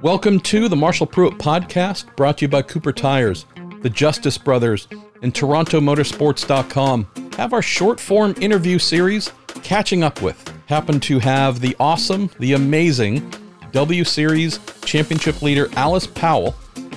Welcome to the Marshall Pruett podcast, brought to you by Cooper Tires, the Justice Brothers, and TorontoMotorsports.com. Have our short form interview series, Catching Up With, happen to have the awesome, the amazing W Series Championship leader Alice Powell.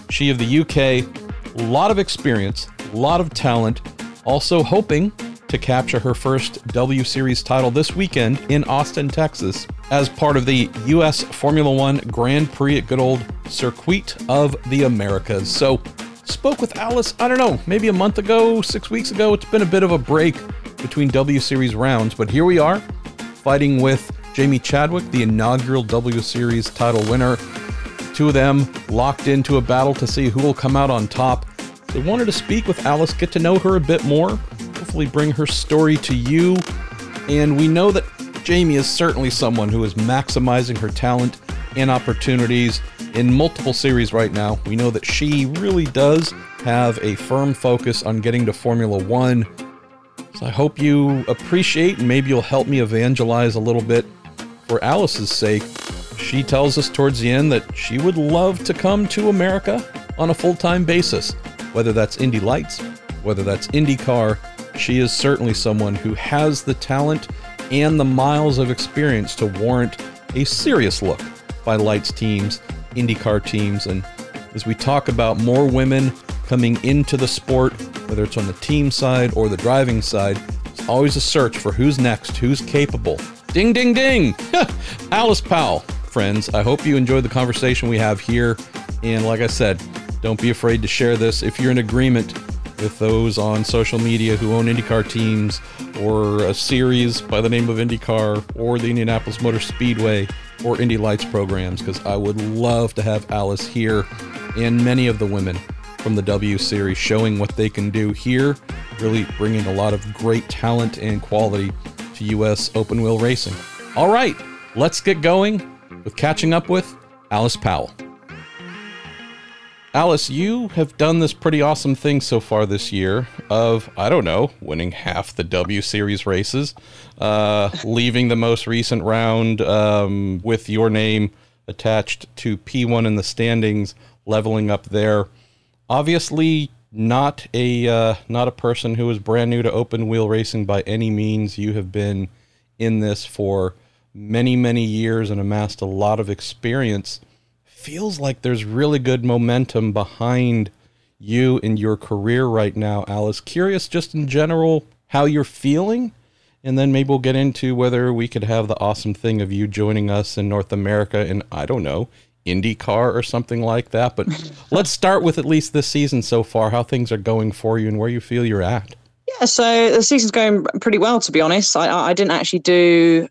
She of the UK, a lot of experience, a lot of talent, also hoping to capture her first W Series title this weekend in Austin, Texas, as part of the U.S. Formula One Grand Prix at good old Circuit of the Americas. So, spoke with Alice, I don't know, maybe a month ago, six weeks ago. It's been a bit of a break between W Series rounds, but here we are, fighting with Jamie Chadwick, the inaugural W Series title winner. Two of them locked into a battle to see who will come out on top. They wanted to speak with Alice, get to know her a bit more, hopefully bring her story to you. And we know that Jamie is certainly someone who is maximizing her talent and opportunities in multiple series right now. We know that she really does have a firm focus on getting to Formula One. So I hope you appreciate and maybe you'll help me evangelize a little bit for Alice's sake. She tells us towards the end that she would love to come to America on a full time basis, whether that's Indy Lights, whether that's IndyCar, she is certainly someone who has the talent and the miles of experience to warrant a serious look by lights teams, IndyCar teams, and as we talk about more women coming into the sport, whether it's on the team side or the driving side, it's always a search for who's next, who's capable. Ding, ding, ding! Alice Powell, friends, I hope you enjoyed the conversation we have here. And like I said, don't be afraid to share this if you're in agreement with those on social media who own IndyCar teams or a series by the name of IndyCar or the Indianapolis Motor Speedway or Indy Lights programs because I would love to have Alice here and many of the women from the W Series showing what they can do here, really bringing a lot of great talent and quality to U.S. open wheel racing. All right, let's get going with catching up with Alice Powell. Alice, you have done this pretty awesome thing so far this year of, I don't know, winning half the W Series races, uh, leaving the most recent round um, with your name attached to P1 in the standings, leveling up there. Obviously, not a uh, not a person who is brand new to open wheel racing by any means. You have been in this for many many years and amassed a lot of experience feels like there's really good momentum behind you in your career right now, Alice. Curious, just in general, how you're feeling. And then maybe we'll get into whether we could have the awesome thing of you joining us in North America in, I don't know, IndyCar or something like that. But let's start with at least this season so far, how things are going for you and where you feel you're at. Yeah, so the season's going pretty well, to be honest. I, I didn't actually do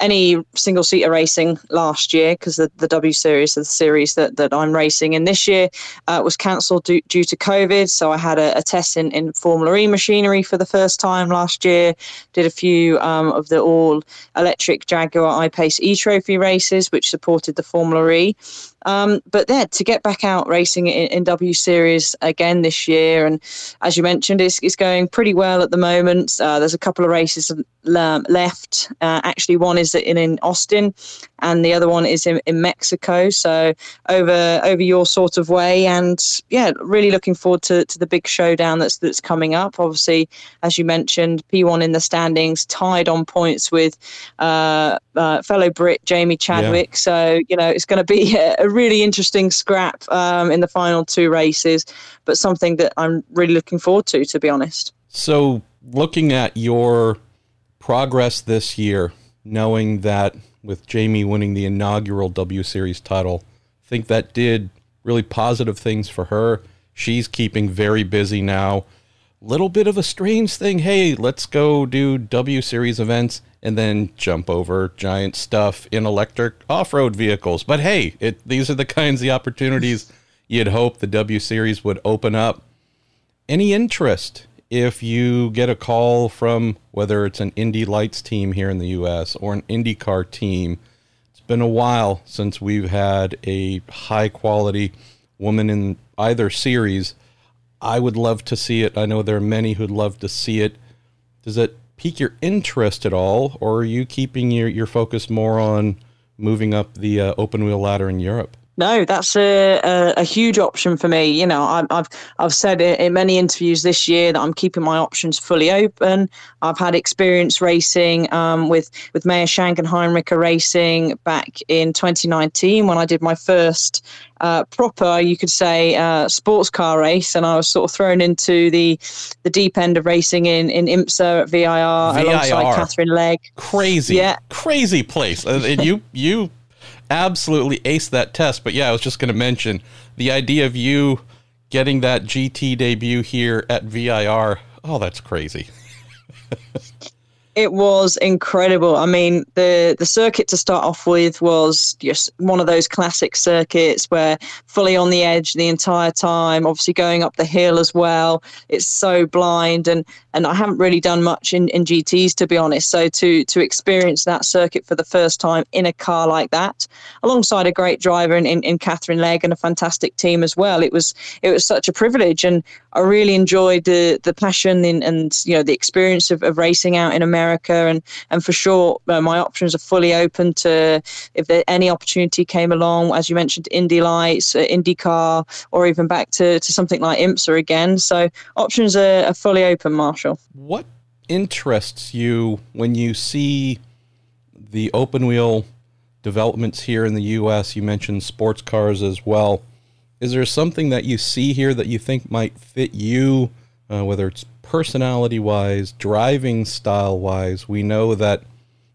any single seater racing last year because the, the W Series, the series that, that I'm racing in this year, uh, was cancelled due, due, to COVID. So I had a, a, test in, in Formula E machinery for the first time last year. Did a few um, of the all electric Jaguar I Pace E Trophy races, which supported the Formula E. Um, but yeah, to get back out racing in, in, W Series again this year, and as you mentioned, it's, it's going pretty well at the moment. Uh, there's a couple of races left. Uh, actually, one is in, in Austin, and the other one is in, in Mexico. So over over your sort of way, and yeah, really looking forward to, to the big showdown that's that's coming up. Obviously, as you mentioned, P1 in the standings, tied on points with uh, uh fellow Brit Jamie Chadwick. Yeah. So you know it's going to be a really interesting scrap um, in the final two races, but something that I'm really looking forward to, to be honest. So, looking at your progress this year, knowing that with Jamie winning the inaugural W Series title, I think that did really positive things for her. She's keeping very busy now. Little bit of a strange thing. Hey, let's go do W Series events and then jump over giant stuff in electric off-road vehicles. But hey, it these are the kinds of opportunities you'd hope the W Series would open up. Any interest if you get a call from whether it's an Indy Lights team here in the US or an IndyCar team? It's been a while since we've had a high quality woman in either series. I would love to see it. I know there are many who'd love to see it. Does it pique your interest at all, or are you keeping your, your focus more on moving up the uh, open wheel ladder in Europe? No, that's a, a, a, huge option for me. You know, I, I've I've said in many interviews this year that I'm keeping my options fully open. I've had experience racing um, with with Meyer Shank and Heinricher Racing back in 2019 when I did my first uh, proper, you could say, uh, sports car race, and I was sort of thrown into the the deep end of racing in in IMSA at VIR, VIR. alongside Katherine Legge. Crazy, yeah, crazy place. Uh, you you absolutely aced that test. But yeah, I was just going to mention the idea of you getting that GT debut here at VIR. Oh, that's crazy. it was incredible. I mean, the the circuit to start off with was just one of those classic circuits where fully on the edge the entire time, obviously going up the hill as well. It's so blind and and I haven't really done much in, in GTs to be honest. So to to experience that circuit for the first time in a car like that, alongside a great driver in, in, in Katherine Legge and a fantastic team as well, it was it was such a privilege and I really enjoyed the the passion and, and you know the experience of, of racing out in America America, and and for sure, uh, my options are fully open to if there any opportunity came along, as you mentioned, Indy Lights, uh, IndyCar, or even back to to something like IMSA again. So options are, are fully open, Marshall. What interests you when you see the open wheel developments here in the U.S. You mentioned sports cars as well. Is there something that you see here that you think might fit you, uh, whether it's personality wise, driving style wise, we know that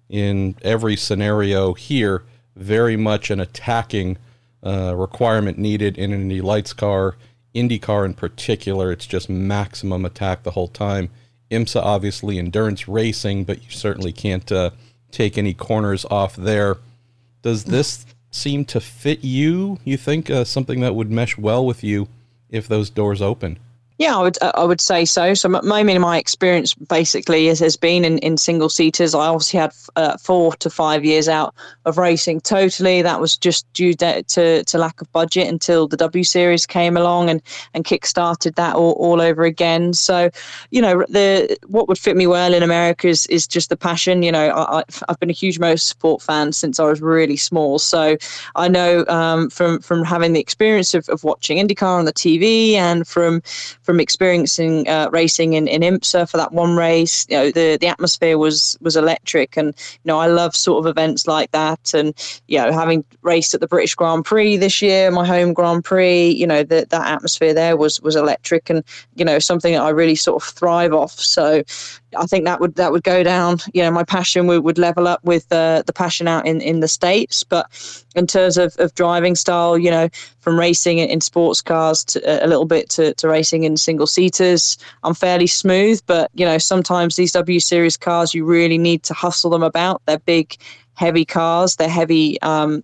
in every scenario here, very much an attacking uh, requirement needed in an Lights car. IndyCar in particular, it's just maximum attack the whole time. IMSA, obviously, endurance racing, but you certainly can't uh, take any corners off there. Does this seem to fit you? You think uh, something that would mesh well with you if those doors open? Yeah, I would I would say so. So mainly my experience basically has, has been in, in single seaters. I obviously had uh, four to five years out of racing totally. That was just due to, to, to lack of budget until the W Series came along and and kick-started that all, all over again. So, you know, the what would fit me well in America is, is just the passion. You know, I, I've been a huge motorsport fan since I was really small. So I know um, from from having the experience of, of watching IndyCar on the TV and from from experiencing uh, racing in, in IMSA for that one race, you know, the, the atmosphere was was electric, and you know, I love sort of events like that, and you know, having raced at the British Grand Prix this year, my home Grand Prix, you know, that that atmosphere there was was electric, and you know, something that I really sort of thrive off. So, I think that would that would go down. You know, my passion would, would level up with uh, the passion out in, in the states. But in terms of, of driving style, you know, from racing in sports cars to a little bit to, to racing in single seaters, I'm fairly smooth. But you know, sometimes these W Series cars, you really need to hustle them about. They're big, heavy cars. They're heavy. Um,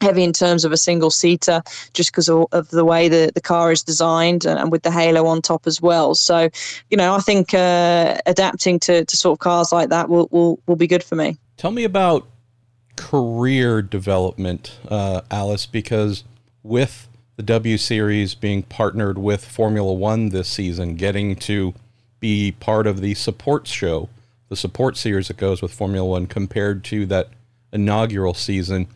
heavy in terms of a single seater just because of, of, the way the, the car is designed and, and, with the halo on top as well. So you know i think uh, adapting to, to sort of cars like that will, will, will be good for me. Tell me about career development uh, alice because with the w series being partnered with formula one this season getting to be part of the support show the support series that goes with formula one compared to that inaugural season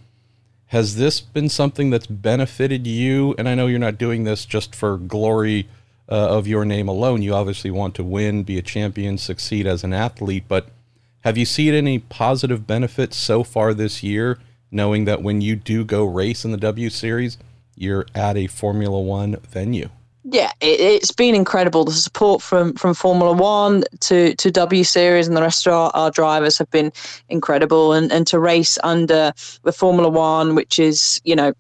has this been something that's benefited you? And I know you're not doing this just for glory uh, of your name alone. You obviously want to win, be a champion, succeed as an athlete. But have you seen any positive benefits so far this year, knowing that when you do go race in the W Series, you're at a Formula One venue? Yeah, it, has been incredible. The support from from Formula One to to W Series and the rest of our, our, drivers have been incredible, and and to race under the Formula One, which is you know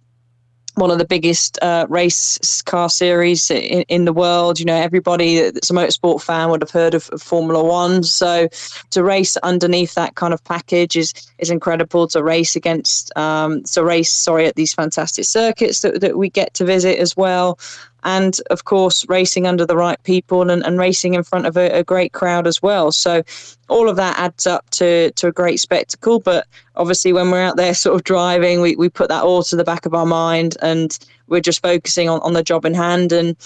one of the biggest uh, race car series in, in, the world. You know, everybody that's a motorsport fan would have heard of, of, Formula One. So to race underneath that kind of package is is incredible. To race against, um, to race, sorry, at these fantastic circuits that, that we get to visit as well and of course racing under the right people and, and racing in front of a, a, great crowd as well so all of that adds up to, to a great spectacle but obviously when we're out there sort of driving we, we put that all to the back of our mind and we're just focusing on, on the job in hand and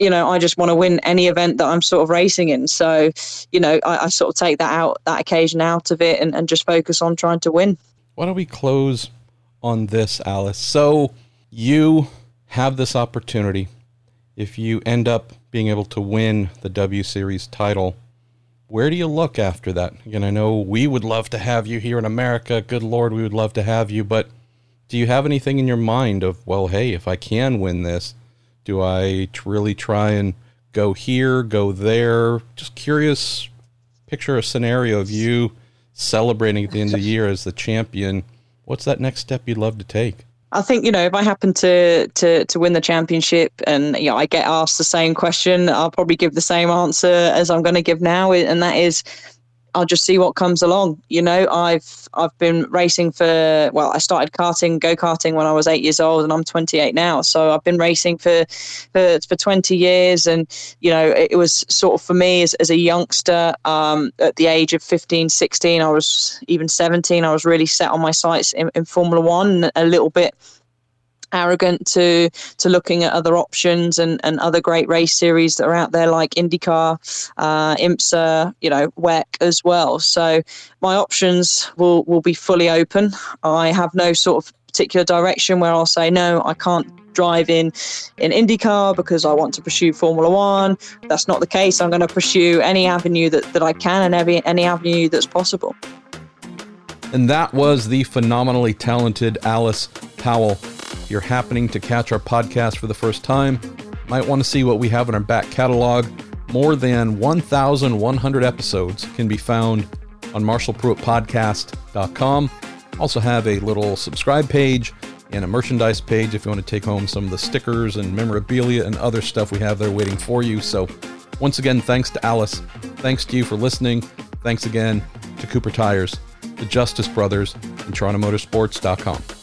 you know, I just want to win any event that I'm sort of racing in. So, you know, I, I sort of take that out, that occasion out of it and, and just focus on trying to win. Why don't we close on this, Alice? So you have this opportunity. If you end up being able to win the W Series title, where do you look after that? Again, I know we would love to have you here in America. Good Lord, we would love to have you. But do you have anything in your mind of, well, hey, if I can win this, do I really try and go here, go there? Just curious, picture a scenario of you celebrating at the end of the year as the champion. What's that next step you'd love to take? I think you know if I happen to to to win the championship and you know I get asked the same question, I'll probably give the same answer as I'm going to give now, and that is I'll just see what comes along. You know, I've I've been racing for well, I started karting, go karting when I was eight years old, and I'm 28 now. So I've been racing for for, for 20 years, and you know, it, was sort of for me as, as a youngster um, at the age of 15, 16, I was even 17. I was really set on my sights in, in Formula One, a little bit arrogant to to looking at other options and, and other great race series that are out there like IndyCar, uh, IMSA, you know, WEC as well. So my options will will be fully open. I have no sort of particular direction where I'll say no, I can't drive in in IndyCar because I want to pursue Formula One. That's not the case. I'm going to pursue any avenue that, that I can and every any avenue that's possible. And that was the phenomenally talented Alice Powell you're happening to catch our podcast for the first time, might want to see what we have in our back catalog. More than 1,100 episodes can be found on marshallpruettpodcast.com. Also have a little subscribe page and a merchandise page if you want to take home some of the stickers and memorabilia and other stuff we have there waiting for you. So, once again, thanks to Alice. Thanks to you for listening. Thanks again to Cooper Tires, the Justice Brothers, and TorontoMotorsports.com.